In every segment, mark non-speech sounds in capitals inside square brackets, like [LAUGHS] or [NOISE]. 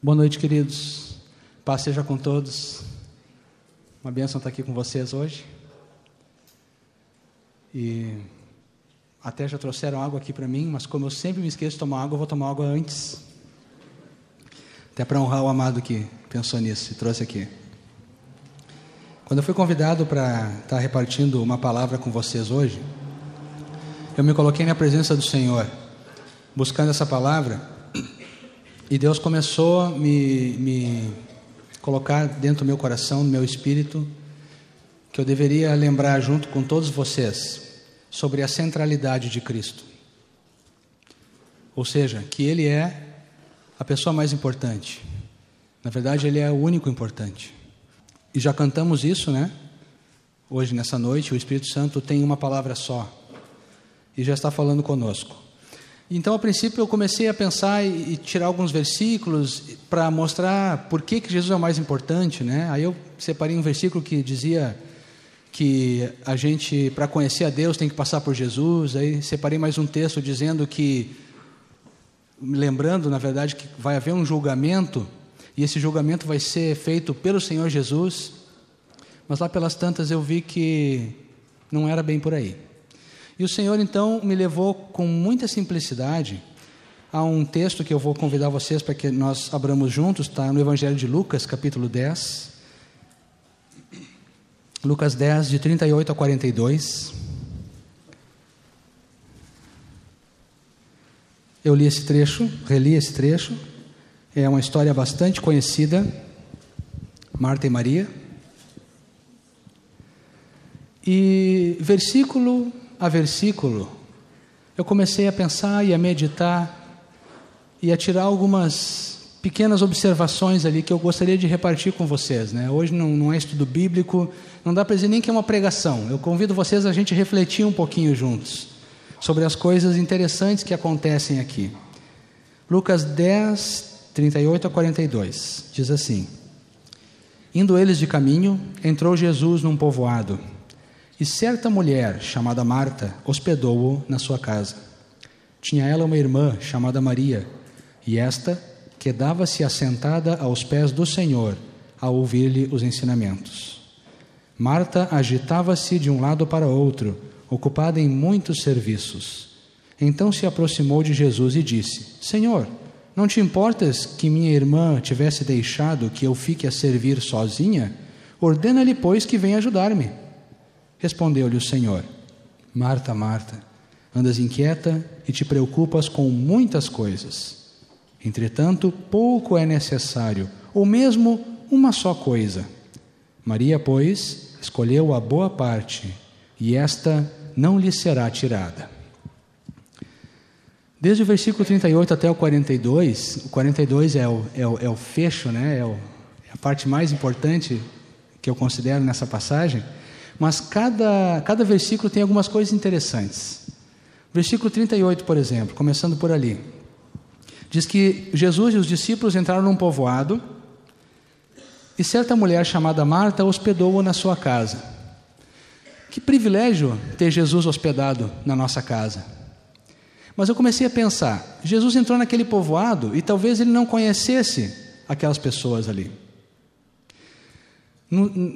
Boa noite, queridos. Paz seja com todos. Uma bênção estar aqui com vocês hoje. E até já trouxeram água aqui para mim, mas como eu sempre me esqueço de tomar água, eu vou tomar água antes. Até para honrar o amado que pensou nisso e trouxe aqui. Quando eu fui convidado para estar repartindo uma palavra com vocês hoje, eu me coloquei na presença do Senhor, buscando essa palavra e Deus começou a me, me colocar dentro do meu coração, no meu espírito, que eu deveria lembrar junto com todos vocês sobre a centralidade de Cristo. Ou seja, que Ele é a pessoa mais importante. Na verdade, Ele é o único importante. E já cantamos isso, né? Hoje, nessa noite, o Espírito Santo tem uma palavra só e já está falando conosco. Então, a princípio, eu comecei a pensar e, tirar alguns versículos para mostrar por que, que Jesus é o mais importante, né? Aí eu separei um versículo que dizia que a gente, para conhecer a Deus, tem que passar por Jesus. Aí separei mais um texto dizendo que, lembrando, na verdade, que vai haver um julgamento e esse julgamento vai ser feito pelo Senhor Jesus. Mas lá pelas tantas eu vi que não era bem por aí. E o Senhor então me levou com muita simplicidade a um texto que eu vou convidar vocês para que nós abramos juntos, está no Evangelho de Lucas, capítulo 10. Lucas 10, de 38 a 42. Eu li esse trecho, reli esse trecho. É uma história bastante conhecida. Marta e Maria. E versículo a versículo, eu comecei a pensar e a meditar e a tirar algumas pequenas observações ali que eu gostaria de repartir com vocês. Né? Hoje não, não é estudo bíblico, não dá para dizer nem que é uma pregação. Eu convido vocês a gente refletir um pouquinho juntos sobre as coisas interessantes que acontecem aqui. Lucas 10, 38 a 42, diz assim: Indo eles de caminho, entrou Jesus num povoado e certa mulher, chamada Marta, hospedou-o na sua casa. Tinha ela uma irmã, chamada Maria, e esta quedava-se assentada aos pés do Senhor, a ouvir-lhe os ensinamentos. Marta agitava-se de um lado para outro, ocupada em muitos serviços. Então se aproximou de Jesus e disse: Senhor, não te importas que minha irmã tivesse deixado que eu fique a servir sozinha? Ordena-lhe, pois, que venha ajudar-me. Respondeu-lhe o Senhor: Marta, Marta, andas inquieta e te preocupas com muitas coisas. Entretanto, pouco é necessário, ou mesmo uma só coisa. Maria, pois, escolheu a boa parte, e esta não lhe será tirada. Desde o versículo 38 até o 42, o 42 é o, é o, é o fecho, né? é, o, é a parte mais importante que eu considero nessa passagem. Mas cada, cada versículo tem algumas coisas interessantes. Versículo 38, por exemplo, começando por ali. Diz que Jesus e os discípulos entraram num povoado e certa mulher chamada Marta hospedou-o na sua casa. Que privilégio ter Jesus hospedado na nossa casa. Mas eu comecei a pensar: Jesus entrou naquele povoado e talvez ele não conhecesse aquelas pessoas ali.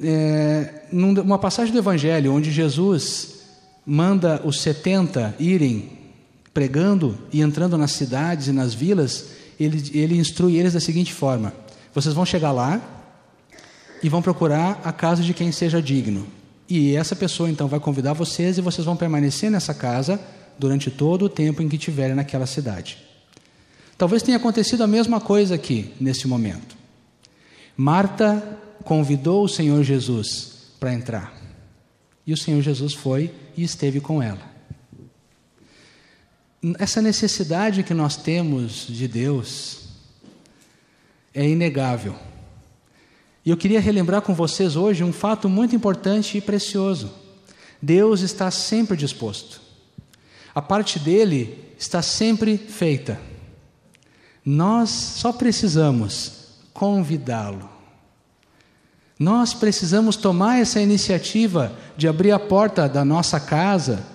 É, numa passagem do Evangelho, onde Jesus manda os 70 irem pregando e entrando nas cidades e nas vilas, ele, ele instrui eles da seguinte forma: vocês vão chegar lá e vão procurar a casa de quem seja digno. E essa pessoa então vai convidar vocês e vocês vão permanecer nessa casa durante todo o tempo em que estiverem naquela cidade. Talvez tenha acontecido a mesma coisa aqui, nesse momento. Marta convidou o Senhor Jesus para entrar. E o Senhor Jesus foi e esteve com ela. Essa necessidade que nós temos de Deus é inegável. E eu queria relembrar com vocês hoje um fato muito importante e precioso. Deus está sempre disposto. A parte dele está sempre feita. Nós só precisamos convidá-lo. Nós precisamos tomar essa iniciativa de abrir a porta da nossa casa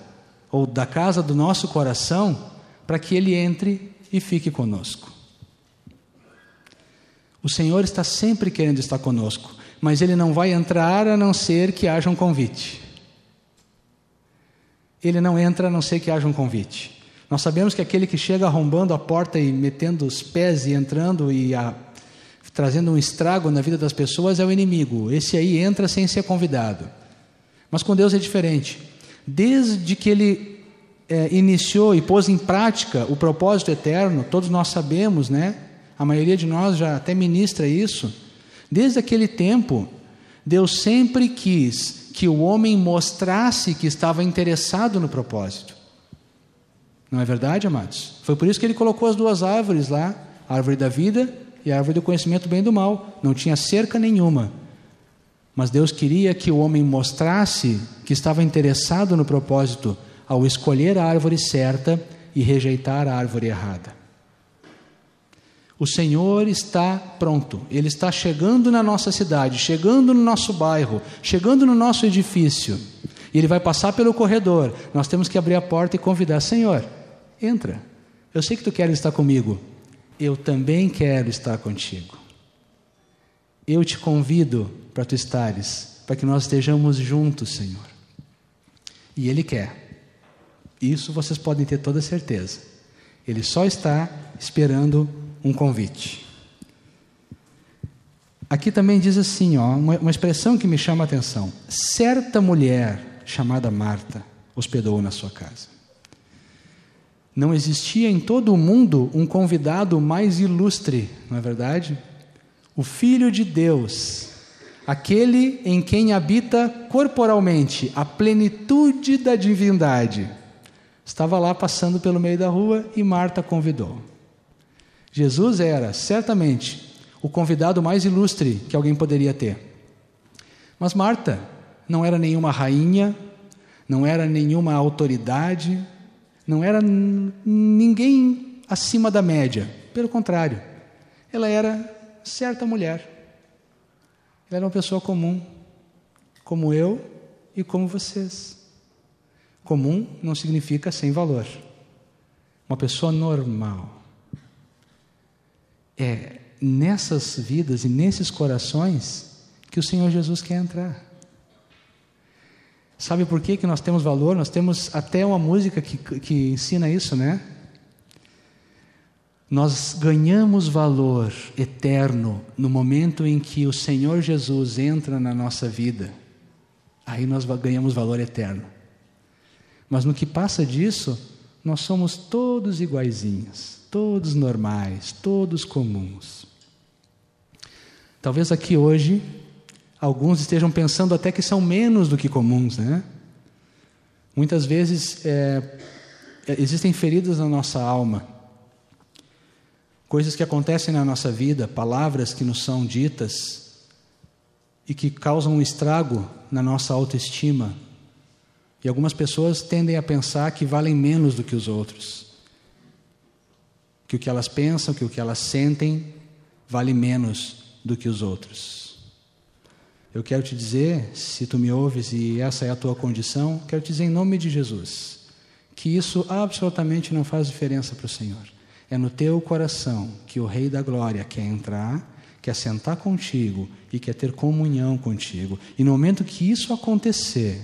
ou da casa do nosso coração para que ele entre e fique conosco. O Senhor está sempre querendo estar conosco, mas Ele não vai entrar a não ser que haja um convite. Ele não entra a não ser que haja um convite. Nós sabemos que aquele que chega arrombando a porta e metendo os pés e entrando e a, trazendo um estrago na vida das pessoas é o inimigo. Esse aí entra sem ser convidado. Mas com Deus é diferente. Desde que Ele é, iniciou e pôs em prática o propósito eterno, todos nós sabemos, né? A maioria de nós já até ministra isso. Desde aquele tempo, Deus sempre quis que o homem mostrasse que estava interessado no propósito. Não é verdade, amados? Foi por isso que ele colocou as duas árvores lá, a árvore da vida e a árvore do conhecimento bem do mal. Não tinha cerca nenhuma. Mas Deus queria que o homem mostrasse que estava interessado no propósito ao escolher a árvore certa e rejeitar a árvore errada. O Senhor está pronto, Ele está chegando na nossa cidade, chegando no nosso bairro, chegando no nosso edifício. E Ele vai passar pelo corredor. Nós temos que abrir a porta e convidar: Senhor, entra. Eu sei que tu queres estar comigo. Eu também quero estar contigo. Eu te convido para tu estares, para que nós estejamos juntos, Senhor. E Ele quer. Isso vocês podem ter toda certeza. Ele só está esperando um convite. Aqui também diz assim, ó, uma, uma expressão que me chama a atenção. Certa mulher chamada Marta hospedou na sua casa. Não existia em todo o mundo um convidado mais ilustre, não é verdade? O Filho de Deus, aquele em quem habita corporalmente a plenitude da divindade, estava lá passando pelo meio da rua e Marta convidou. Jesus era, certamente, o convidado mais ilustre que alguém poderia ter. Mas Marta não era nenhuma rainha, não era nenhuma autoridade, não era ninguém acima da média. Pelo contrário, ela era certa mulher. Ela era uma pessoa comum, como eu e como vocês. Comum não significa sem valor. Uma pessoa normal é nessas vidas e nesses corações que o Senhor Jesus quer entrar. Sabe por que, que nós temos valor? Nós temos até uma música que, que ensina isso, né? Nós ganhamos valor eterno no momento em que o Senhor Jesus entra na nossa vida. Aí nós ganhamos valor eterno. Mas no que passa disso, nós somos todos iguaizinhos todos normais, todos comuns. Talvez aqui hoje alguns estejam pensando até que são menos do que comuns, né? Muitas vezes é, existem feridas na nossa alma, coisas que acontecem na nossa vida, palavras que nos são ditas e que causam um estrago na nossa autoestima. E algumas pessoas tendem a pensar que valem menos do que os outros que o que elas pensam, que o que elas sentem vale menos do que os outros. Eu quero te dizer, se tu me ouves e essa é a tua condição, quero te dizer em nome de Jesus, que isso absolutamente não faz diferença para o Senhor. É no teu coração que o Rei da Glória quer entrar, quer sentar contigo e quer ter comunhão contigo. E no momento que isso acontecer,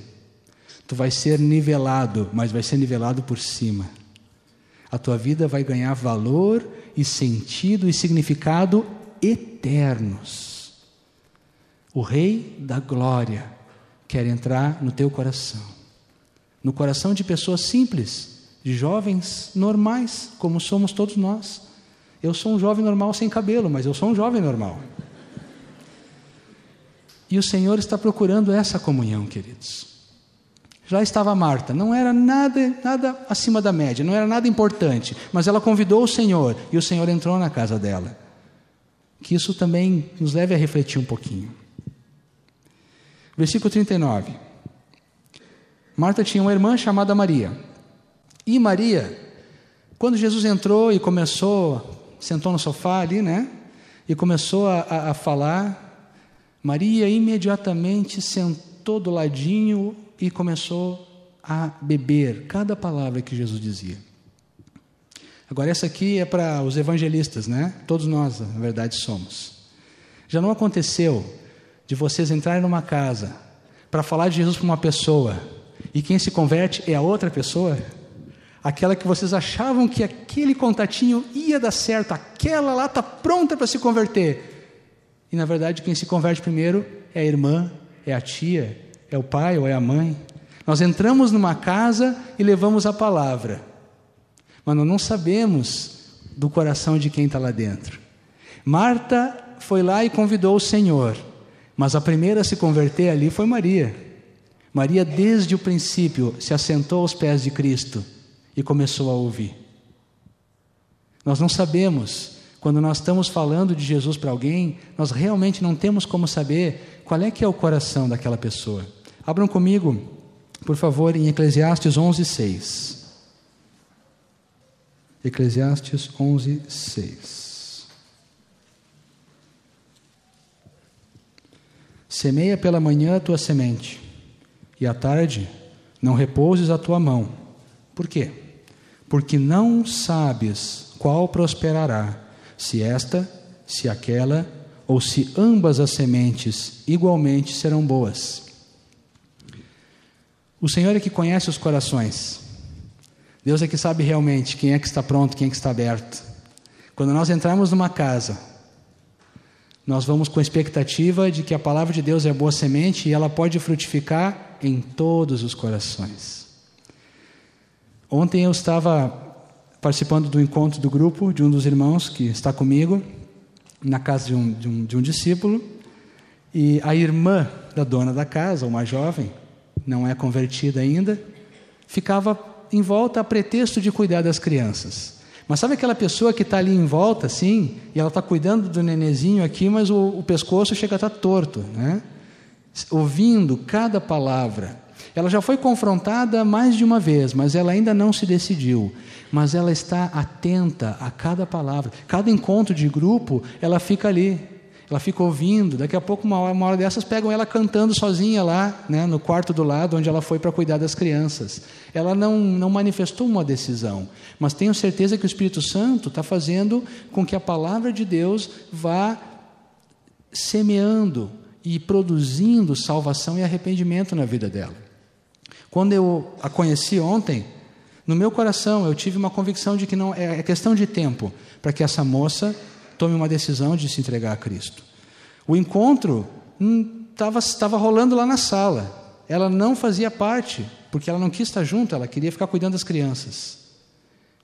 tu vai ser nivelado, mas vai ser nivelado por cima a tua vida vai ganhar valor e sentido e significado eternos. O Rei da Glória quer entrar no teu coração, no coração de pessoas simples, de jovens normais, como somos todos nós. Eu sou um jovem normal sem cabelo, mas eu sou um jovem normal. E o Senhor está procurando essa comunhão, queridos. Já estava Marta, não era nada, nada acima da média, não era nada importante, mas ela convidou o Senhor e o Senhor entrou na casa dela. Que isso também nos leve a refletir um pouquinho. Versículo 39. Marta tinha uma irmã chamada Maria. E Maria, quando Jesus entrou e começou, sentou no sofá ali, né? E começou a, a, falar, Maria imediatamente sentou do ladinho, e começou a beber cada palavra que Jesus dizia. Agora, essa aqui é para os evangelistas, né? Todos nós, na verdade, somos. Já não aconteceu de vocês entrarem numa casa para falar de Jesus para uma pessoa e quem se converte é a outra pessoa? Aquela que vocês achavam que aquele contatinho ia dar certo, aquela lá está pronta para se converter. E na verdade, quem se converte primeiro é a irmã, é a tia, é o pai ou é a mãe. Nós entramos numa casa e levamos a palavra, mas nós não sabemos do coração de quem está lá dentro. Marta foi lá e convidou o Senhor, mas a primeira a se converter ali foi Maria. Maria, desde o princípio, se assentou aos pés de Cristo e começou a ouvir. Nós não sabemos, quando nós estamos falando de Jesus para alguém, nós realmente não temos como saber qual é que é o coração daquela pessoa. Abram comigo, por favor, em Eclesiastes 11, 6. Eclesiastes 11, 6. Semeia pela manhã a tua semente, e à tarde não repouses a tua mão. Por quê? Porque não sabes qual prosperará, se esta, se aquela, ou se ambas as sementes igualmente serão boas. O Senhor é que conhece os corações. Deus é que sabe realmente quem é que está pronto, quem é que está aberto. Quando nós entrarmos numa casa, nós vamos com a expectativa de que a palavra de Deus é boa semente e ela pode frutificar em todos os corações. Ontem eu estava participando do encontro do grupo de um dos irmãos que está comigo, na casa de um, de um, de um discípulo, e a irmã da dona da casa, uma jovem, não é convertida ainda, ficava em volta a pretexto de cuidar das crianças. Mas sabe aquela pessoa que está ali em volta, assim, e ela está cuidando do nenezinho aqui, mas o, o pescoço chega a estar tá torto, né? ouvindo cada palavra. Ela já foi confrontada mais de uma vez, mas ela ainda não se decidiu. Mas ela está atenta a cada palavra. Cada encontro de grupo, ela fica ali. Ela fica ouvindo. Daqui a pouco, uma hora, uma hora dessas, pegam ela cantando sozinha lá, né, no quarto do lado, onde ela foi para cuidar das crianças. Ela não, não manifestou uma decisão, mas tenho certeza que o Espírito Santo está fazendo com que a palavra de Deus vá semeando e produzindo salvação e arrependimento na vida dela. Quando eu a conheci ontem, no meu coração eu tive uma convicção de que não é, é questão de tempo para que essa moça tome uma decisão de se entregar a Cristo. O encontro estava hum, rolando lá na sala. Ela não fazia parte, porque ela não quis estar junto, ela queria ficar cuidando das crianças.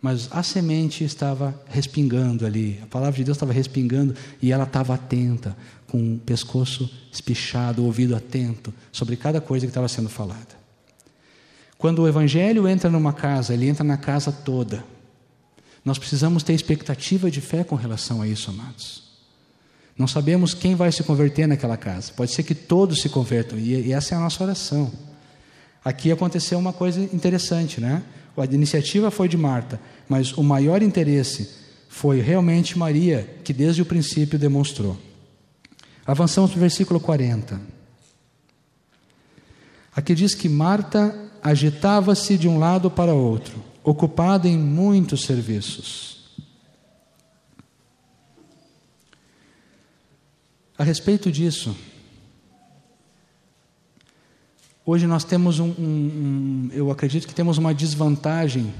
Mas a semente estava respingando ali, a palavra de Deus estava respingando e ela estava atenta, com o pescoço espichado, o ouvido atento sobre cada coisa que estava sendo falada. Quando o Evangelho entra numa casa, ele entra na casa toda. Nós precisamos ter expectativa de fé com relação a isso, amados. Não sabemos quem vai se converter naquela casa. Pode ser que todos se convertam, e essa é a nossa oração. Aqui aconteceu uma coisa interessante, né? A iniciativa foi de Marta, mas o maior interesse foi realmente Maria, que desde o princípio demonstrou. Avançamos para o versículo 40. Aqui diz que Marta agitava-se de um lado para outro, ocupada em muitos serviços. A respeito disso, hoje nós temos um, um, um, eu acredito que temos uma desvantagem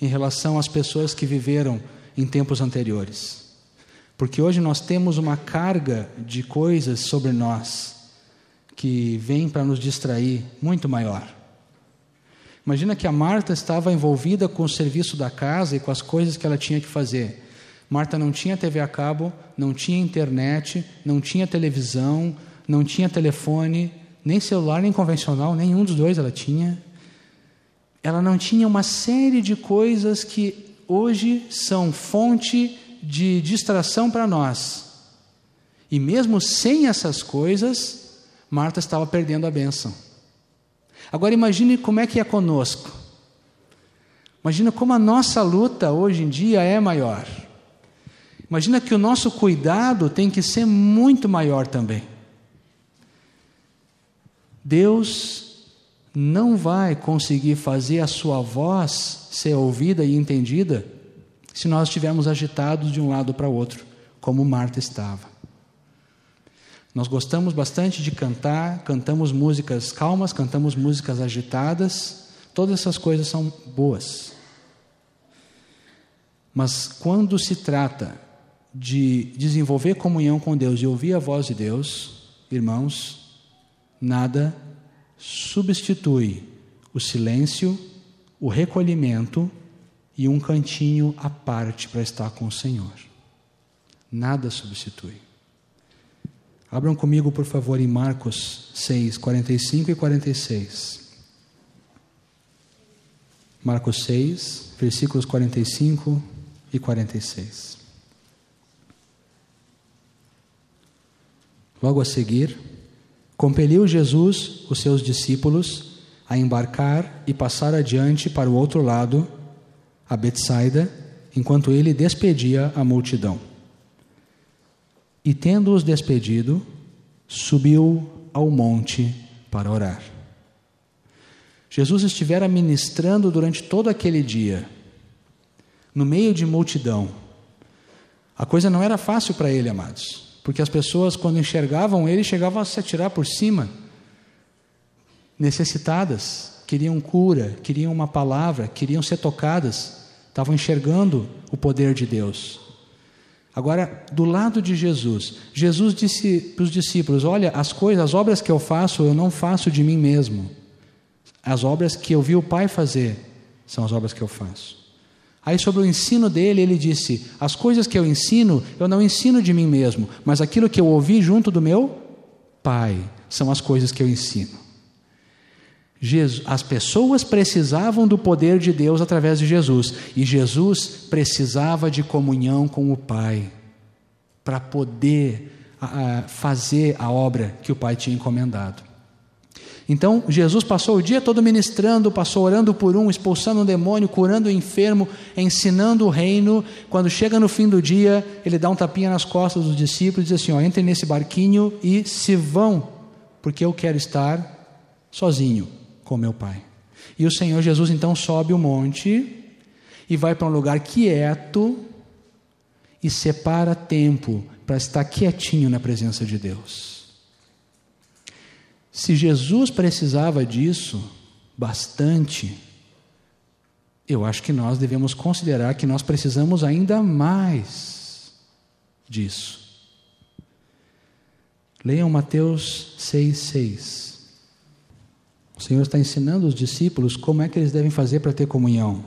em relação às pessoas que viveram em tempos anteriores. Porque hoje nós temos uma carga de coisas sobre nós que vem para nos distrair muito maior. Imagina que a Marta estava envolvida com o serviço da casa e com as coisas que ela tinha que fazer. Marta não tinha TV a cabo, não tinha internet, não tinha televisão, não tinha telefone, nem celular, nem convencional, nenhum dos dois ela tinha. Ela não tinha uma série de coisas que hoje são fonte de distração para nós. E mesmo sem essas coisas, Marta estava perdendo a bênção. Agora imagine como é que é conosco. Imagina como a nossa luta hoje em dia é maior. Imagina que o nosso cuidado tem que ser muito maior também. Deus não vai conseguir fazer a sua voz ser ouvida e entendida se nós estivermos agitados de um lado para o outro, como Marta estava. Nós gostamos bastante de cantar, cantamos músicas calmas, cantamos músicas agitadas, todas essas coisas são boas. Mas quando se trata de desenvolver comunhão com Deus e ouvir a voz de Deus, irmãos, nada substitui o silêncio, o recolhimento e um cantinho à parte para estar com o Senhor. Nada substitui. Abram comigo, por favor, em Marcos 6, 45 e 46. Marcos 6, versículos 45 e 46. Logo a seguir, compeliu Jesus os seus discípulos a embarcar e passar adiante para o outro lado, a Betsaida, enquanto ele despedia a multidão. E tendo-os despedido, subiu ao monte para orar. Jesus estivera ministrando durante todo aquele dia, no meio de multidão. A coisa não era fácil para ele, amados, porque as pessoas, quando enxergavam ele, chegavam a se atirar por cima, necessitadas, queriam cura, queriam uma palavra, queriam ser tocadas, estavam enxergando o poder de Deus. Agora, do lado de Jesus, Jesus disse para os discípulos: Olha, as coisas, as obras que eu faço, eu não faço de mim mesmo. As obras que eu vi o Pai fazer são as obras que eu faço. Aí, sobre o ensino dele, ele disse: As coisas que eu ensino, eu não ensino de mim mesmo, mas aquilo que eu ouvi junto do meu Pai são as coisas que eu ensino. As pessoas precisavam do poder de Deus através de Jesus, e Jesus precisava de comunhão com o Pai para poder fazer a obra que o Pai tinha encomendado. Então, Jesus passou o dia todo ministrando, passou orando por um, expulsando um demônio, curando o enfermo, ensinando o reino. Quando chega no fim do dia, ele dá um tapinha nas costas dos discípulos e diz assim: ó, entrem nesse barquinho e se vão, porque eu quero estar sozinho com meu Pai. E o Senhor Jesus então sobe o monte e vai para um lugar quieto e separa tempo para estar quietinho na presença de Deus. Se Jesus precisava disso bastante, eu acho que nós devemos considerar que nós precisamos ainda mais disso. Leiam Mateus 6,6. O Senhor está ensinando os discípulos como é que eles devem fazer para ter comunhão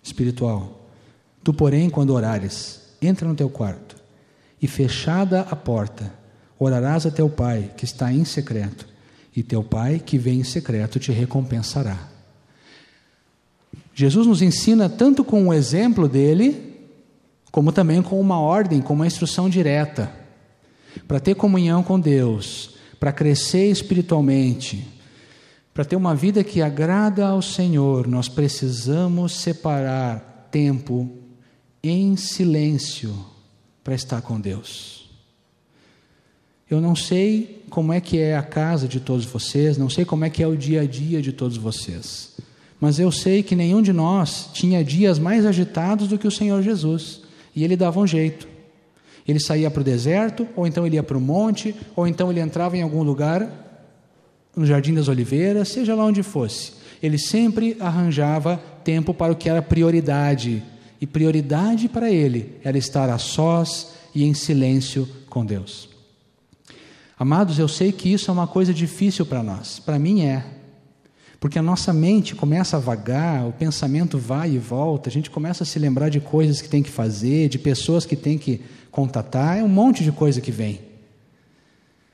espiritual. Tu, porém, quando orares, entra no teu quarto e fechada a porta, orarás a teu pai que está em secreto, e teu pai que vem em secreto te recompensará. Jesus nos ensina tanto com o exemplo dele, como também com uma ordem, com uma instrução direta. Para ter comunhão com Deus, para crescer espiritualmente, para ter uma vida que agrada ao Senhor, nós precisamos separar tempo em silêncio para estar com Deus. Eu não sei como é que é a casa de todos vocês, não sei como é que é o dia a dia de todos vocês, mas eu sei que nenhum de nós tinha dias mais agitados do que o Senhor Jesus, e ele dava um jeito. Ele saía para o deserto, ou então ele ia para o monte, ou então ele entrava em algum lugar no Jardim das Oliveiras, seja lá onde fosse, ele sempre arranjava tempo para o que era prioridade. E prioridade para ele era estar a sós e em silêncio com Deus. Amados, eu sei que isso é uma coisa difícil para nós. Para mim é. Porque a nossa mente começa a vagar, o pensamento vai e volta, a gente começa a se lembrar de coisas que tem que fazer, de pessoas que tem que contatar, é um monte de coisa que vem.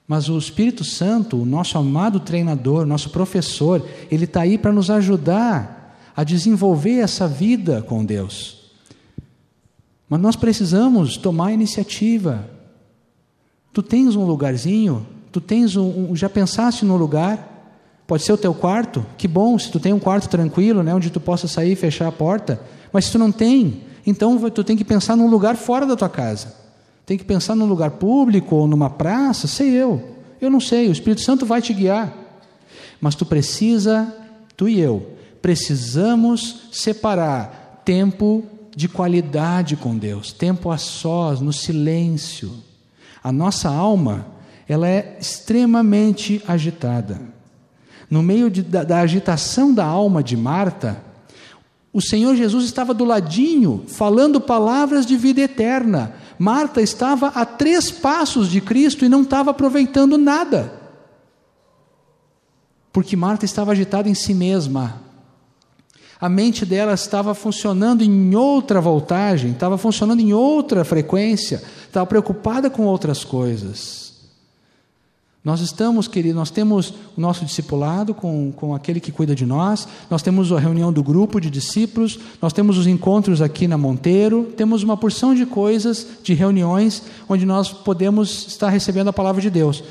Mas o Espírito Santo, o nosso amado treinador, nosso professor, ele está aí para nos ajudar a desenvolver essa vida com Deus. Mas nós precisamos tomar iniciativa. Tu tens um lugarzinho? Tu tens um, um já pensaste no lugar? Pode ser o teu quarto? Que bom, se tu tem um quarto tranquilo, né, onde tu possa sair e fechar a porta. Mas se tu não tem, então tu tem que pensar num lugar fora da tua casa. Tem que pensar num lugar público ou numa praça, sei eu. Eu não sei, o Espírito Santo vai te guiar. Mas tu precisa, tu e eu, precisamos separar tempo de qualidade com Deus, tempo a sós, no silêncio. A nossa alma, ela é extremamente agitada. No meio de, da, da agitação da alma de Marta, o Senhor Jesus estava do ladinho, falando palavras de vida eterna. Marta estava a três passos de Cristo e não estava aproveitando nada. Porque Marta estava agitada em si mesma. A mente dela estava funcionando em outra voltagem, estava funcionando em outra frequência, estava preocupada com outras coisas. Nós estamos, querido, nós temos o nosso discipulado com, com aquele que cuida de nós, nós temos a reunião do grupo de discípulos, nós temos os encontros aqui na Monteiro, temos uma porção de coisas, de reuniões, onde nós podemos estar recebendo a palavra de Deus.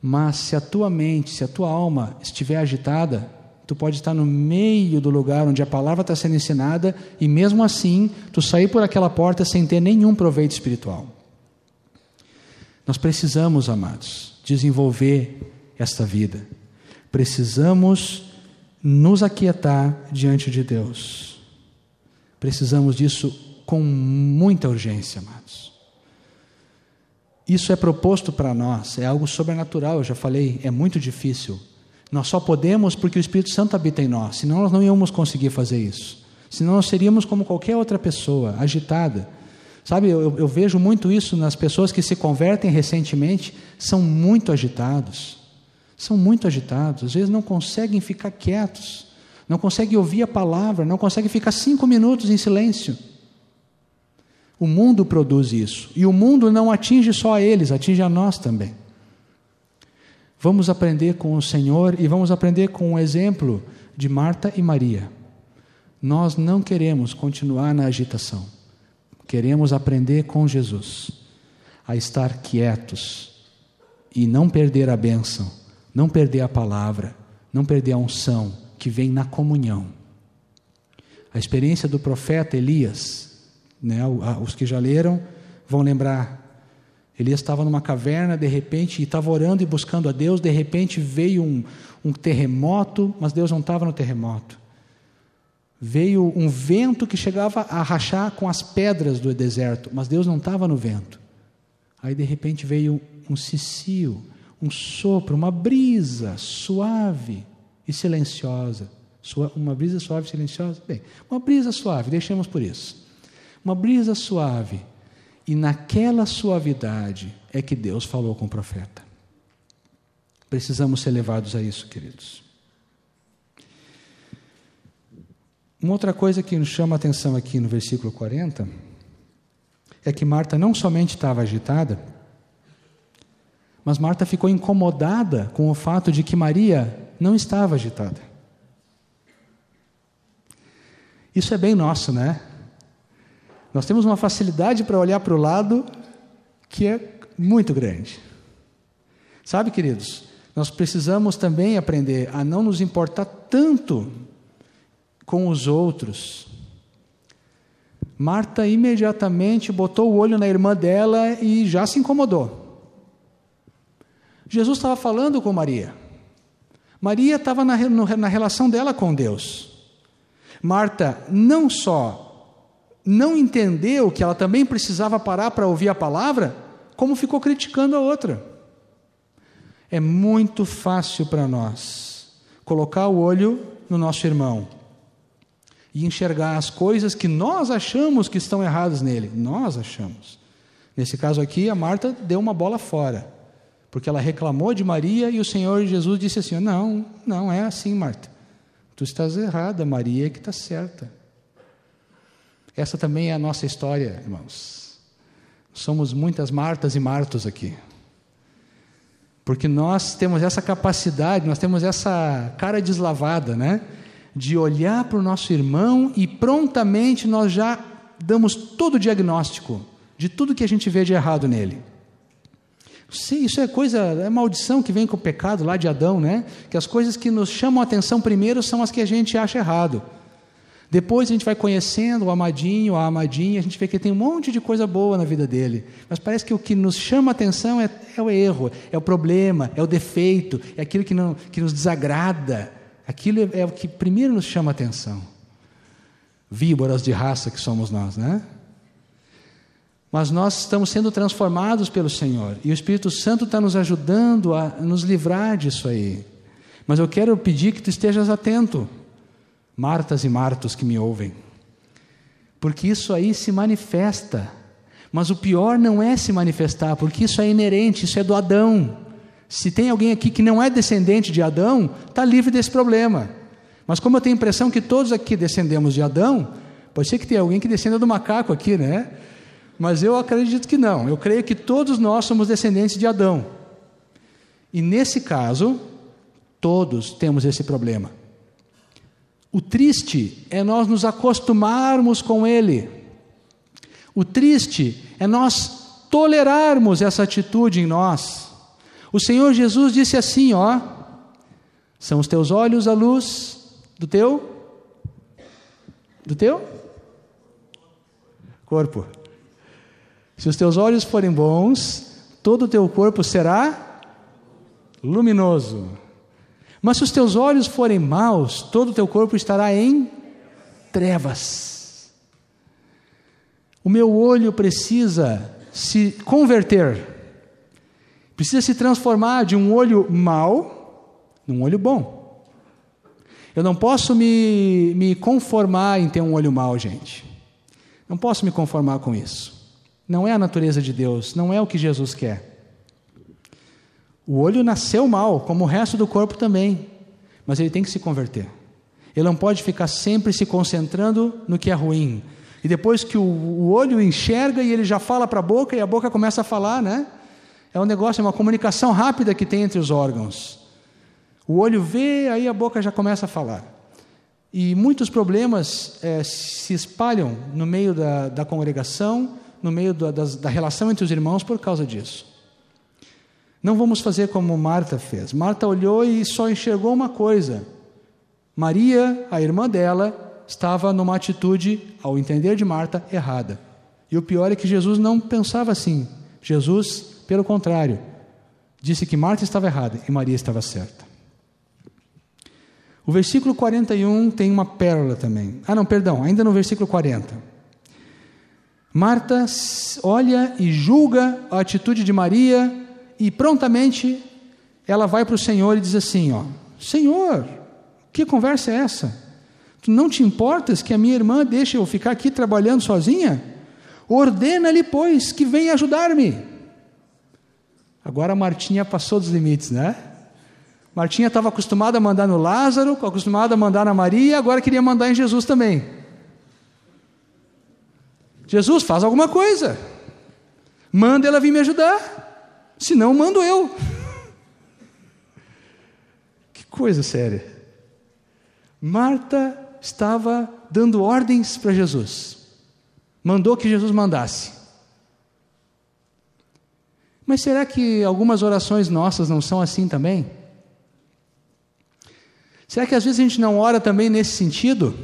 Mas se a tua mente, se a tua alma estiver agitada, tu pode estar no meio do lugar onde a palavra está sendo ensinada e mesmo assim tu sair por aquela porta sem ter nenhum proveito espiritual. Nós precisamos, amados, desenvolver esta vida. Precisamos nos aquietar diante de Deus. Precisamos disso com muita urgência, amados. Isso é proposto para nós, é algo sobrenatural, eu já falei, é muito difícil. Nós só podemos porque o Espírito Santo habita em nós, senão nós não íamos conseguir fazer isso. Senão nós seríamos como qualquer outra pessoa, agitada Sabe, eu, eu, vejo muito isso nas pessoas que se convertem recentemente, são muito agitados. São muito agitados, às vezes não conseguem ficar quietos, não conseguem ouvir a palavra, não conseguem ficar cinco minutos em silêncio. O mundo produz isso, e o mundo não atinge só a eles, atinge a nós também. Vamos aprender com o Senhor e vamos aprender com o exemplo de Marta e Maria. Nós não queremos continuar na agitação. Queremos aprender com Jesus a estar quietos e não perder a bênção, não perder a palavra, não perder a unção que vem na comunhão. A experiência do profeta Elias, né, os que já leram vão lembrar. Elias estava numa caverna, de repente, e estava orando e buscando a Deus, de repente veio um, um terremoto, mas Deus não estava no terremoto veio um vento que chegava a rachar com as pedras do deserto, mas Deus não estava no vento. Aí de repente veio um cicio, um sopro, uma brisa suave e silenciosa. Uma brisa suave e silenciosa? Bem, uma brisa suave, deixemos por isso. Uma brisa suave. E naquela suavidade é que Deus falou com o profeta. Precisamos ser levados a isso, queridos. Uma outra coisa que nos chama a atenção aqui no versículo 40 é que Marta não somente estava agitada, mas Marta ficou incomodada com o fato de que Maria não estava agitada. Isso é bem nosso, né? Nós temos uma facilidade para olhar para o lado que é muito grande. Sabe, queridos, nós precisamos também aprender a não nos importar tanto com os outros. Marta imediatamente botou o olho na irmã dela e já se incomodou. Jesus estava falando com Maria. Maria estava na, na relação dela com Deus. Marta não só não entendeu que ela também precisava parar para ouvir a palavra, como ficou criticando a outra. É muito fácil para nós colocar o olho no nosso irmão e enxergar as coisas que nós achamos que estão erradas nele. Nós achamos. Nesse caso aqui, a Marta deu uma bola fora, porque ela reclamou de Maria e o Senhor Jesus disse assim: Não, não é assim, Marta. Tu estás errada, Maria é que está certa. Essa também é a nossa história, irmãos. Somos muitas Martas e Martos aqui. Porque nós temos essa capacidade, nós temos essa cara deslavada, né? De olhar para o nosso irmão e prontamente nós já damos todo o diagnóstico de tudo que a gente vê de errado nele. Sim, isso é coisa, é maldição que vem com o pecado lá de Adão, né? Que as coisas que nos chamam a atenção primeiro são as que a gente acha errado. Depois a gente vai conhecendo o amadinho, a amadinha, a gente vê que tem um monte de coisa boa na vida dele. Mas parece que o que nos chama a atenção é, é o erro, é o problema, é o defeito, é aquilo que, não, que nos desagrada. Aquilo é o que primeiro nos chama atenção. Víboras de raça que somos nós, né? Mas nós estamos sendo transformados pelo Senhor e o Espírito Santo está nos ajudando a nos livrar disso aí. Mas eu quero pedir que tu estejas atento, Martas e Martos que me ouvem, porque isso aí se manifesta. Mas o pior não é se manifestar, porque isso é inerente, isso é do Adão. Se tem alguém aqui que não é descendente de Adão, está livre desse problema. Mas como eu tenho a impressão que todos aqui descendemos de Adão, pode ser que tenha alguém que descenda do macaco aqui, né? Mas eu acredito que não. Eu creio que todos nós somos descendentes de Adão. E nesse caso, todos temos esse problema. O triste é nós nos acostumarmos com ele. O triste é nós tolerarmos essa atitude em nós. O Senhor Jesus disse assim, ó: São os teus olhos a luz do teu do teu corpo. Se os teus olhos forem bons, todo o teu corpo será luminoso. Mas se os teus olhos forem maus, todo o teu corpo estará em trevas. O meu olho precisa se converter, precisa se transformar de um olho mau num olho bom. Eu não posso me, me conformar em ter um olho mau, gente. Não posso me conformar com isso. Não é a natureza de Deus, não é o que Jesus quer. O olho nasceu mal, como o resto do corpo também, mas ele tem que se converter. Ele não pode ficar sempre se concentrando no que é ruim. E depois que o, o olho enxerga e ele já fala para a boca e a boca começa a falar, né? É um negócio, é uma comunicação rápida que tem entre os órgãos. O olho vê, aí a boca já começa a falar. E muitos problemas é, se espalham no meio da, da congregação, no meio da, da, da relação entre os irmãos por causa disso. Não vamos fazer como Marta fez. Marta olhou e só enxergou uma coisa. Maria, a irmã dela, estava numa atitude, ao entender de Marta, errada. E o pior é que Jesus não pensava assim. Jesus, pelo contrário, disse que Marta estava errada e Maria estava certa. O versículo 41 tem uma pérola também. Ah, não, perdão, ainda no versículo 40. Marta olha e julga a atitude de Maria e prontamente ela vai para o Senhor e diz assim: ó, Senhor, que conversa é essa? Tu não te importas que a minha irmã deixe eu ficar aqui trabalhando sozinha? Ordena-lhe, pois, que venha ajudar-me. Agora a Martinha passou dos limites, né? Martinha estava acostumada a mandar no Lázaro, acostumada a mandar na Maria, agora queria mandar em Jesus também. Jesus, faz alguma coisa. Manda ela vir me ajudar. Senão, mando eu. [LAUGHS] Que coisa séria. Marta estava dando ordens para Jesus. Mandou que Jesus mandasse. Mas será que algumas orações nossas não são assim também? Será que às vezes a gente não ora também nesse sentido?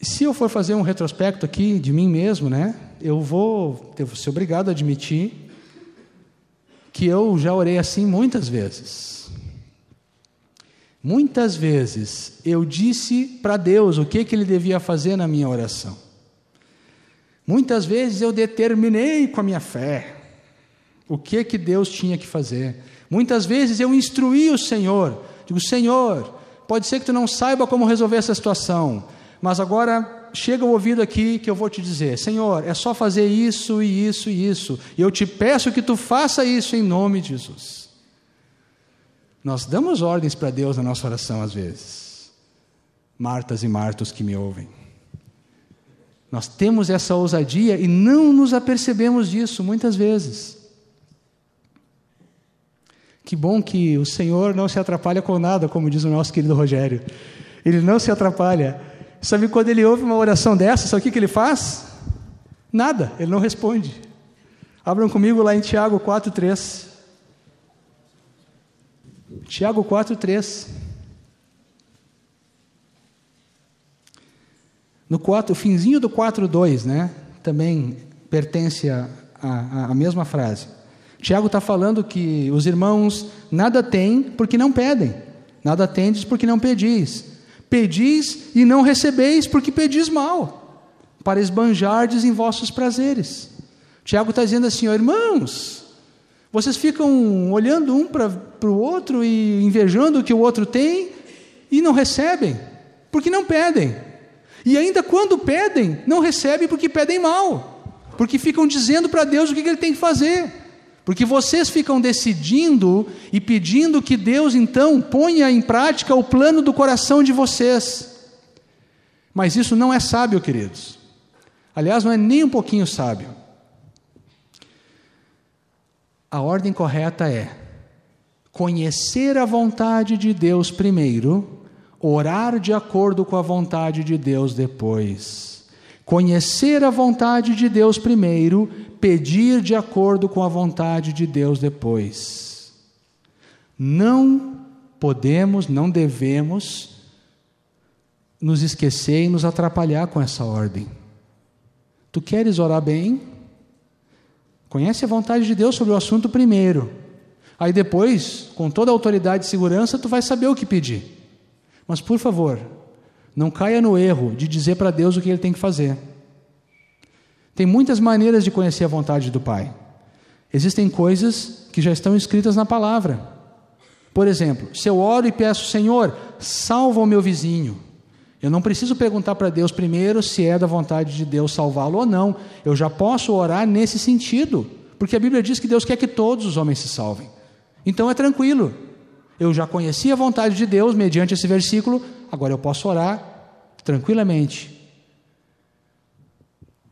Se eu for fazer um retrospecto aqui de mim mesmo, né, eu vou, eu vou ser obrigado a admitir que eu já orei assim muitas vezes. Muitas vezes eu disse para Deus o que, que Ele devia fazer na minha oração. Muitas vezes eu determinei com a minha fé o que, que Deus tinha que fazer. Muitas vezes eu instruí o Senhor, digo, Senhor, pode ser que tu não saiba como resolver essa situação, mas agora chega o ouvido aqui que eu vou te dizer: Senhor, é só fazer isso e isso e isso, e eu te peço que tu faça isso em nome de Jesus. Nós damos ordens para Deus na nossa oração às vezes, Martas e Martos que me ouvem. Nós temos essa ousadia e não nos apercebemos disso muitas vezes. Que bom que o Senhor não se atrapalha com nada, como diz o nosso querido Rogério. Ele não se atrapalha. Sabe quando ele ouve uma oração dessa, sabe o que, que ele faz? Nada, ele não responde. Abram comigo lá em Tiago 4,3. Tiago 4,3. No 4, o finzinho do 4,2, né? Também pertence à mesma frase. Tiago está falando que os irmãos nada têm porque não pedem, nada tendes porque não pedis, pedis e não recebeis porque pedis mal, para esbanjardes em vossos prazeres. Tiago está dizendo assim, ó, irmãos, vocês ficam olhando um para o outro e invejando o que o outro tem e não recebem, porque não pedem. E ainda quando pedem, não recebem porque pedem mal, porque ficam dizendo para Deus o que ele tem que fazer. Porque vocês ficam decidindo e pedindo que Deus então ponha em prática o plano do coração de vocês. Mas isso não é sábio, queridos. Aliás, não é nem um pouquinho sábio. A ordem correta é conhecer a vontade de Deus primeiro, orar de acordo com a vontade de Deus depois. Conhecer a vontade de Deus primeiro, pedir de acordo com a vontade de Deus depois. Não podemos, não devemos nos esquecer e nos atrapalhar com essa ordem. Tu queres orar bem? Conhece a vontade de Deus sobre o assunto primeiro. Aí depois, com toda a autoridade e segurança, tu vai saber o que pedir. Mas por favor, não caia no erro de dizer para Deus o que ele tem que fazer. Tem muitas maneiras de conhecer a vontade do Pai. Existem coisas que já estão escritas na palavra. Por exemplo, se eu oro e peço, Senhor, salva o meu vizinho. Eu não preciso perguntar para Deus primeiro se é da vontade de Deus salvá-lo ou não. Eu já posso orar nesse sentido, porque a Bíblia diz que Deus quer que todos os homens se salvem. Então é tranquilo. Eu já conheci a vontade de Deus mediante esse versículo, agora eu posso orar tranquilamente.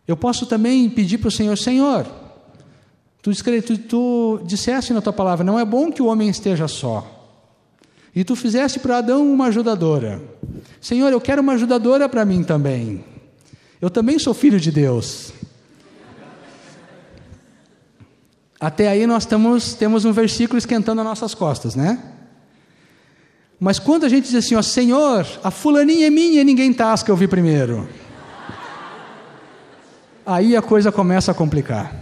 Eu posso também pedir para o Senhor: Senhor, tu, tu, tu disseste na tua palavra, não é bom que o homem esteja só. E tu fizeste para Adão uma ajudadora. Senhor, eu quero uma ajudadora para mim também. Eu também sou filho de Deus. Até aí nós temos, temos um versículo esquentando as nossas costas, né? Mas quando a gente diz assim, ó, Senhor, a fulaninha é minha e ninguém tasca, eu vi primeiro aí a coisa começa a complicar.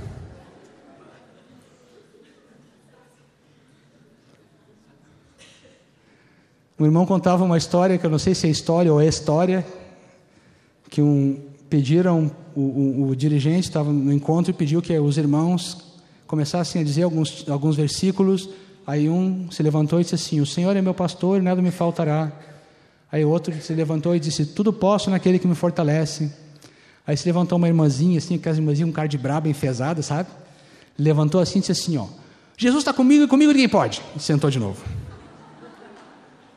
O irmão contava uma história, que eu não sei se é história ou é história, que um, pediram, o, o, o dirigente estava no encontro e pediu que os irmãos começassem a dizer alguns, alguns versículos. Aí um se levantou e disse assim: O Senhor é meu pastor, nada me faltará. Aí outro se levantou e disse: Tudo posso naquele que me fortalece. Aí se levantou uma irmãzinha, assim, aquelas irmãzinhas, um cara de braba, enfesada, sabe? Levantou assim e disse assim: Ó, Jesus está comigo e comigo ninguém pode. E sentou de novo.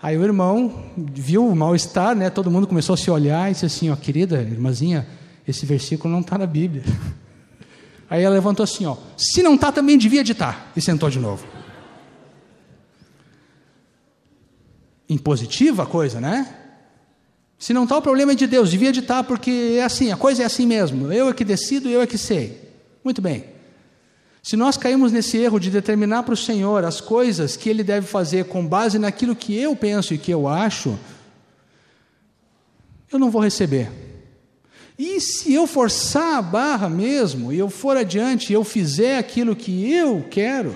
Aí o irmão viu o mal-estar, né? Todo mundo começou a se olhar e disse assim: Ó, querida irmãzinha, esse versículo não está na Bíblia. Aí ela levantou assim: Ó, se não está, também devia. Tá. E sentou de novo. Impositiva a coisa, né? Se não está o problema é de Deus, devia de estar, porque é assim, a coisa é assim mesmo. Eu é que decido, eu é que sei. Muito bem. Se nós caímos nesse erro de determinar para o Senhor as coisas que Ele deve fazer com base naquilo que eu penso e que eu acho, eu não vou receber. E se eu forçar a barra mesmo, e eu for adiante, e eu fizer aquilo que eu quero,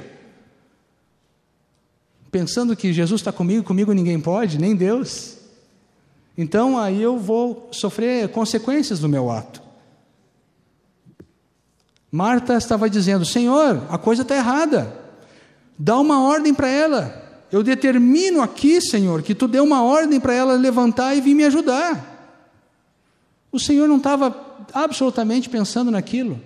pensando que Jesus está comigo, comigo ninguém pode, nem Deus, então aí eu vou sofrer consequências do meu ato. Marta estava dizendo: Senhor, a coisa está errada, dá uma ordem para ela. Eu determino aqui, Senhor, que tu dê uma ordem para ela levantar e vir me ajudar. O Senhor não estava absolutamente pensando naquilo.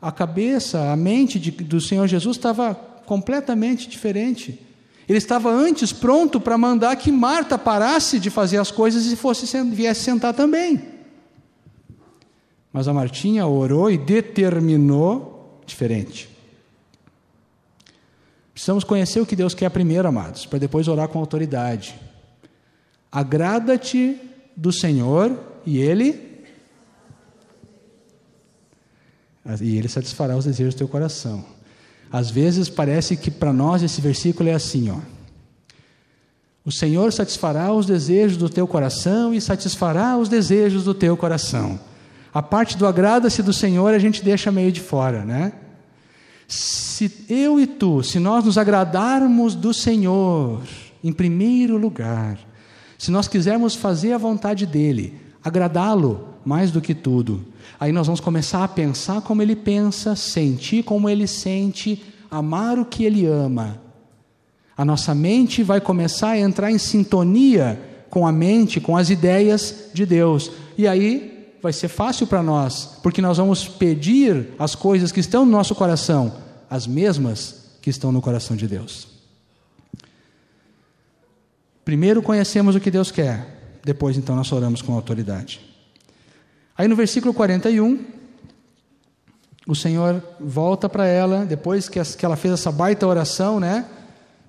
A cabeça, a mente de, do Senhor Jesus estava completamente diferente. Ele estava antes pronto para mandar que Marta parasse de fazer as coisas e fosse viesse sentar também. Mas a Martinha orou e determinou diferente. Precisamos conhecer o que Deus quer primeiro, amados, para depois orar com autoridade. Agrada-te do Senhor e Ele e Ele satisfará os desejos do teu coração. Às vezes parece que para nós esse versículo é assim, ó. O Senhor satisfará os desejos do teu coração e satisfará os desejos do teu coração. A parte do agrada-se do Senhor a gente deixa meio de fora, né? Se eu e tu, se nós nos agradarmos do Senhor, em primeiro lugar, se nós quisermos fazer a vontade dEle, agradá-lo, mais do que tudo. Aí nós vamos começar a pensar como ele pensa, sentir como ele sente, amar o que ele ama. A nossa mente vai começar a entrar em sintonia com a mente, com as ideias de Deus. E aí vai ser fácil para nós, porque nós vamos pedir as coisas que estão no nosso coração, as mesmas que estão no coração de Deus. Primeiro conhecemos o que Deus quer, depois então nós oramos com autoridade. Aí no versículo 41, o Senhor volta para ela, depois que ela fez essa baita oração, né?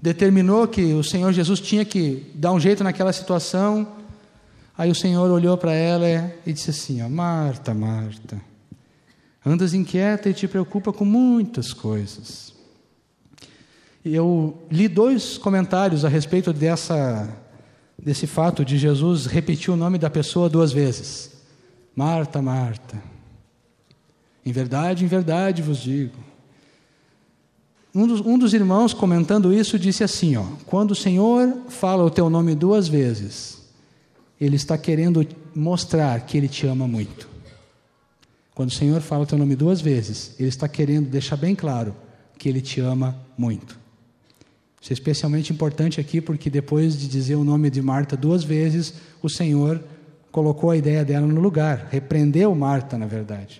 Determinou que o Senhor Jesus tinha que dar um jeito naquela situação. Aí o Senhor olhou para ela e disse assim: ó, Marta, Marta, andas inquieta e te preocupa com muitas coisas. Eu li dois comentários a respeito dessa, desse fato de Jesus repetir o nome da pessoa duas vezes. Marta, Marta. Em verdade, em verdade vos digo. Um dos, um dos irmãos comentando isso disse assim: ó, quando o Senhor fala o teu nome duas vezes, Ele está querendo mostrar que Ele te ama muito. Quando o Senhor fala o teu nome duas vezes, Ele está querendo deixar bem claro que Ele te ama muito. Isso é especialmente importante aqui porque depois de dizer o nome de Marta duas vezes, o Senhor colocou a ideia dela no lugar, repreendeu Marta, na verdade.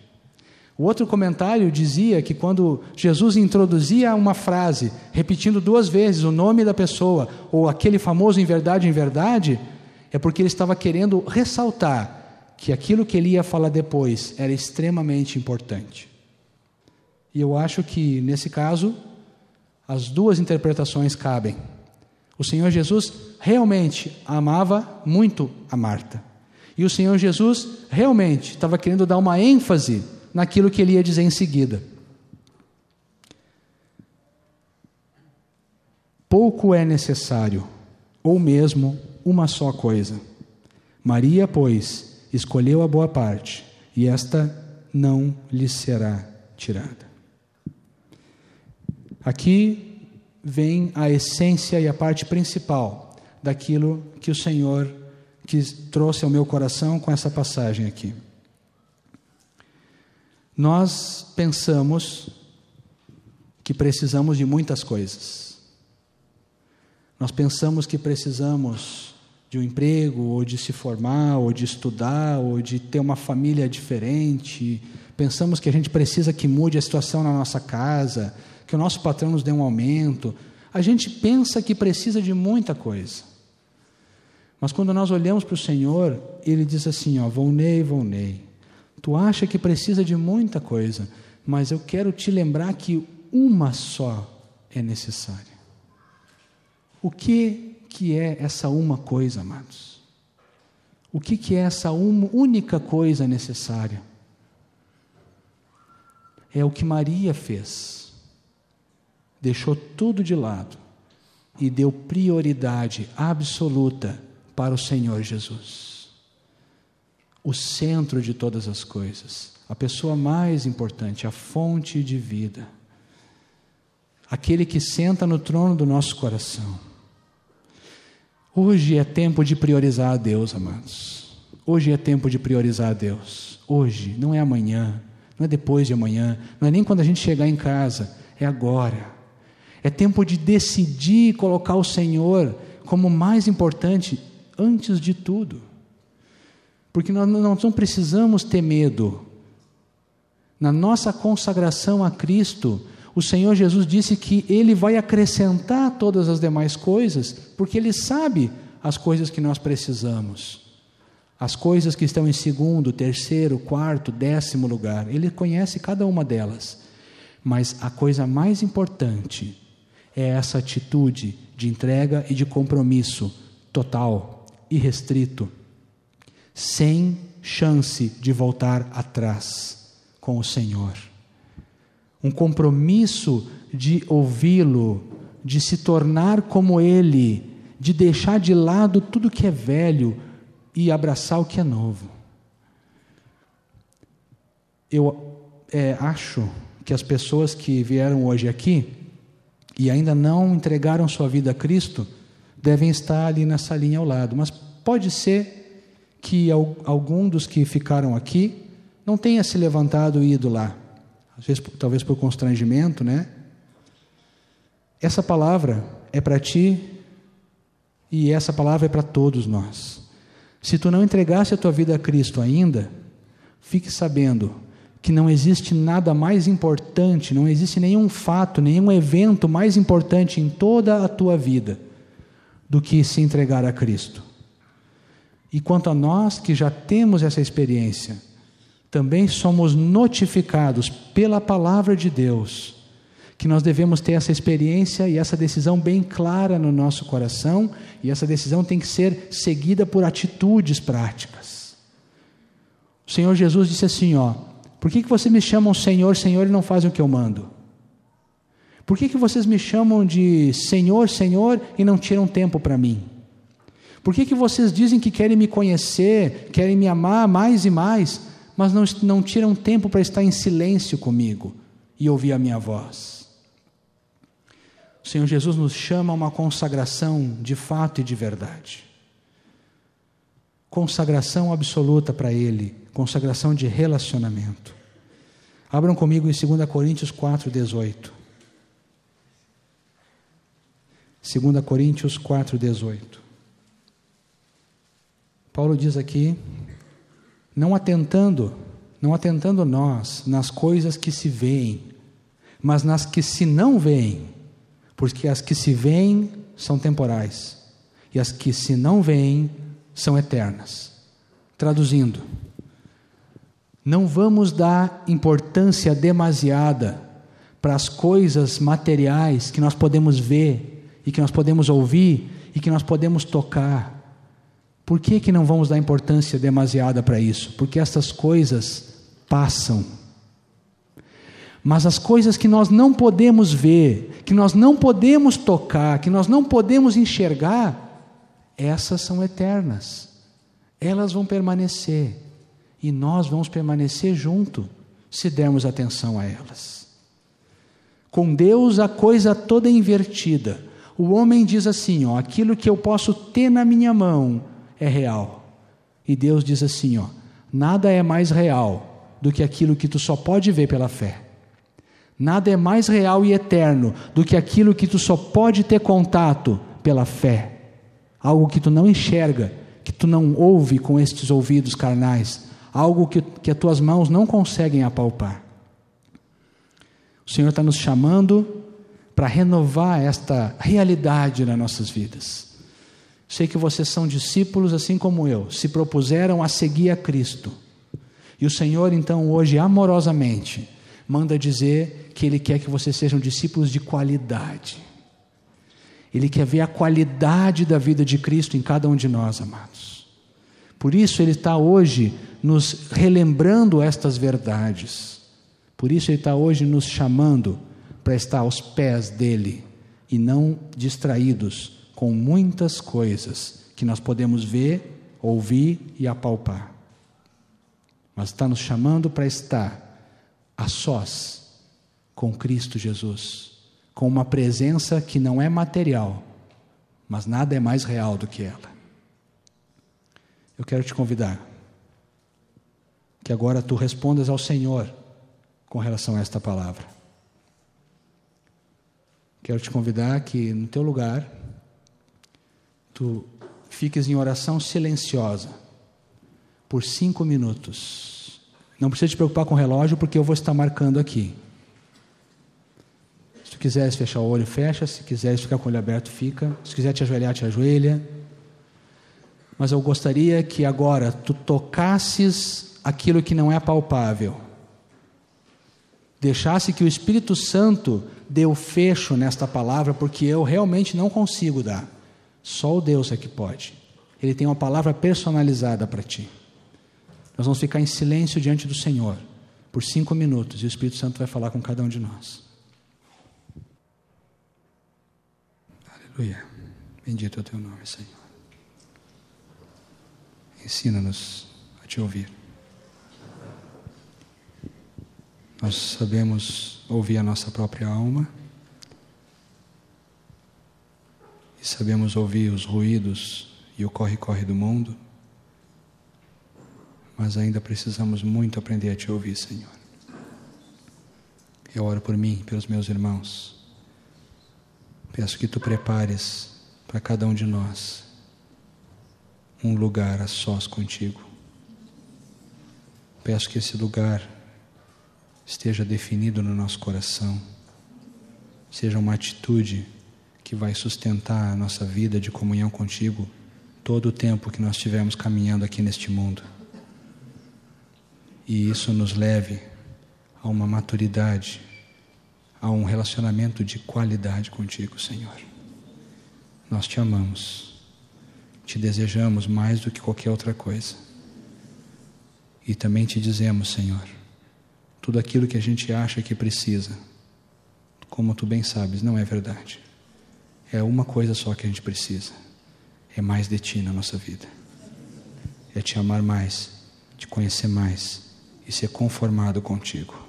O outro comentário dizia que quando Jesus introduzia uma frase, repetindo duas vezes o nome da pessoa, ou aquele famoso em verdade, em verdade, é porque ele estava querendo ressaltar que aquilo que ele ia falar depois era extremamente importante. E eu acho que, nesse caso, as duas interpretações cabem. O Senhor Jesus realmente amava muito a Marta. E o Senhor Jesus realmente estava querendo dar uma ênfase naquilo que ele ia dizer em seguida. Pouco é necessário, ou mesmo uma só coisa. Maria, pois, escolheu a boa parte, e esta não lhe será tirada. Aqui vem a essência e a parte principal daquilo que o Senhor que trouxe ao meu coração com essa passagem aqui. Nós pensamos que precisamos de muitas coisas. Nós pensamos que precisamos de um emprego, ou de se formar, ou de estudar, ou de ter uma família diferente. Pensamos que a gente precisa que mude a situação na nossa casa, que o nosso patrão nos dê um aumento. A gente pensa que precisa de muita coisa. Mas quando nós olhamos para o Senhor, Ele diz assim: ó, Volnei, Volnei, tu acha que precisa de muita coisa, mas eu quero te lembrar que uma só é necessária. O que, que é essa uma coisa, amados? O que, que é essa uma, única coisa necessária? É o que Maria fez deixou tudo de lado e deu prioridade absoluta para o Senhor Jesus. O centro de todas as coisas, a pessoa mais importante, a fonte de vida, aquele que senta no trono do nosso coração. Hoje é tempo de priorizar a Deus, amados. Hoje é tempo de priorizar a Deus. Hoje, não é amanhã, não é depois de amanhã, não é nem quando a gente chegar em casa, é agora. É tempo de decidir colocar o Senhor como mais importante antes de tudo. Porque nós não precisamos ter medo. Na nossa consagração a Cristo, o Senhor Jesus disse que Ele vai acrescentar todas as demais coisas, porque Ele sabe as coisas que nós precisamos. As coisas que estão em segundo, terceiro, quarto, décimo lugar. Ele conhece cada uma delas. Mas a coisa mais importante é essa atitude de entrega e de compromisso total, irrestrito, sem chance de voltar atrás com o Senhor. Um compromisso de ouvi-lo, de se tornar como Ele, de deixar de lado tudo que é velho e abraçar o que é novo. Eu é, acho que as pessoas que vieram hoje aqui e ainda não entregaram sua vida a Cristo, devem estar ali nessa linha ao lado. Mas pode ser que algum dos que ficaram aqui não tenha se levantado e ido lá. Às vezes, talvez por constrangimento, né? Essa palavra é para ti e essa palavra é para todos nós. Se tu não entregasse a tua vida a Cristo ainda, fique sabendo que não existe nada mais importante, não existe nenhum fato, nenhum evento mais importante em toda a tua vida do que se entregar a Cristo. E quanto a nós que já temos essa experiência, também somos notificados pela palavra de Deus que nós devemos ter essa experiência e essa decisão bem clara no nosso coração, e essa decisão tem que ser seguida por atitudes práticas. O Senhor Jesus disse assim: ó, por que, que vocês me chamam Senhor, Senhor e não fazem o que eu mando? Por que, que vocês me chamam de Senhor, Senhor e não tiram tempo para mim? Por que, que vocês dizem que querem me conhecer, querem me amar mais e mais, mas não, não tiram tempo para estar em silêncio comigo e ouvir a minha voz? O Senhor Jesus nos chama a uma consagração de fato e de verdade. Consagração absoluta para Ele, consagração de relacionamento. Abram comigo em 2 Coríntios 4, 2 Coríntios 4, 18. Paulo diz aqui: não atentando, não atentando nós nas coisas que se veem, mas nas que se não veem porque as que se veem são temporais e as que se não veem são eternas. Traduzindo, não vamos dar importância demasiada para as coisas materiais que nós podemos ver e que nós podemos ouvir e que nós podemos tocar. Por que, que não vamos dar importância demasiada para isso? Porque essas coisas passam. Mas as coisas que nós não podemos ver, que nós não podemos tocar, que nós não podemos enxergar, essas são eternas. Elas vão permanecer. E nós vamos permanecer junto, se dermos atenção a elas. Com Deus a coisa toda é invertida. O homem diz assim: ó, aquilo que eu posso ter na minha mão é real. E Deus diz assim: ó, nada é mais real do que aquilo que tu só pode ver pela fé. Nada é mais real e eterno do que aquilo que tu só pode ter contato pela fé. Algo que tu não enxerga, que tu não ouve com estes ouvidos carnais, algo que, que as tuas mãos não conseguem apalpar. O Senhor está nos chamando para renovar esta realidade nas nossas vidas. Sei que vocês são discípulos assim como eu, se propuseram a seguir a Cristo. E o Senhor, então, hoje, amorosamente, manda dizer que Ele quer que vocês sejam discípulos de qualidade. Ele quer ver a qualidade da vida de Cristo em cada um de nós, amados. Por isso Ele está hoje nos relembrando estas verdades. Por isso Ele está hoje nos chamando para estar aos pés dele e não distraídos com muitas coisas que nós podemos ver, ouvir e apalpar. Mas está nos chamando para estar a sós com Cristo Jesus, com uma presença que não é material, mas nada é mais real do que ela. Eu quero te convidar que agora tu respondas ao Senhor com relação a esta palavra. Quero te convidar que no teu lugar tu fiques em oração silenciosa por cinco minutos. Não precisa te preocupar com o relógio, porque eu vou estar marcando aqui. Se tu quiseres fechar o olho, fecha. Se quiseres ficar com o olho aberto, fica. Se quiser te ajoelhar, te ajoelha. Mas eu gostaria que agora tu tocasses aquilo que não é palpável. Deixasse que o Espírito Santo o fecho nesta palavra, porque eu realmente não consigo dar. Só o Deus é que pode. Ele tem uma palavra personalizada para ti. Nós vamos ficar em silêncio diante do Senhor por cinco minutos e o Espírito Santo vai falar com cada um de nós. Aleluia. Bendito é o teu nome, Senhor. Ensina-nos a te ouvir. Nós sabemos ouvir a nossa própria alma e sabemos ouvir os ruídos e o corre-corre do mundo, mas ainda precisamos muito aprender a te ouvir, Senhor. Eu oro por mim, pelos meus irmãos. Peço que tu prepares para cada um de nós um lugar a sós contigo. Peço que esse lugar esteja definido no nosso coração, seja uma atitude que vai sustentar a nossa vida de comunhão contigo todo o tempo que nós estivermos caminhando aqui neste mundo. E isso nos leve a uma maturidade, a um relacionamento de qualidade contigo, Senhor. Nós te amamos, te desejamos mais do que qualquer outra coisa. E também te dizemos, Senhor, tudo aquilo que a gente acha que precisa, como tu bem sabes, não é verdade. É uma coisa só que a gente precisa: é mais de ti na nossa vida. É te amar mais, te conhecer mais e ser conformado contigo.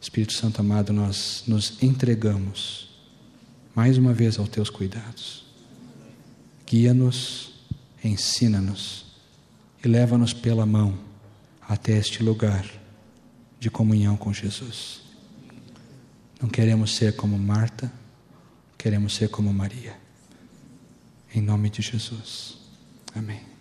Espírito Santo amado, nós nos entregamos mais uma vez aos teus cuidados. Guia-nos, ensina-nos e leva-nos pela mão até este lugar de comunhão com Jesus. Não queremos ser como Marta, queremos ser como Maria. Em nome de Jesus. Amém.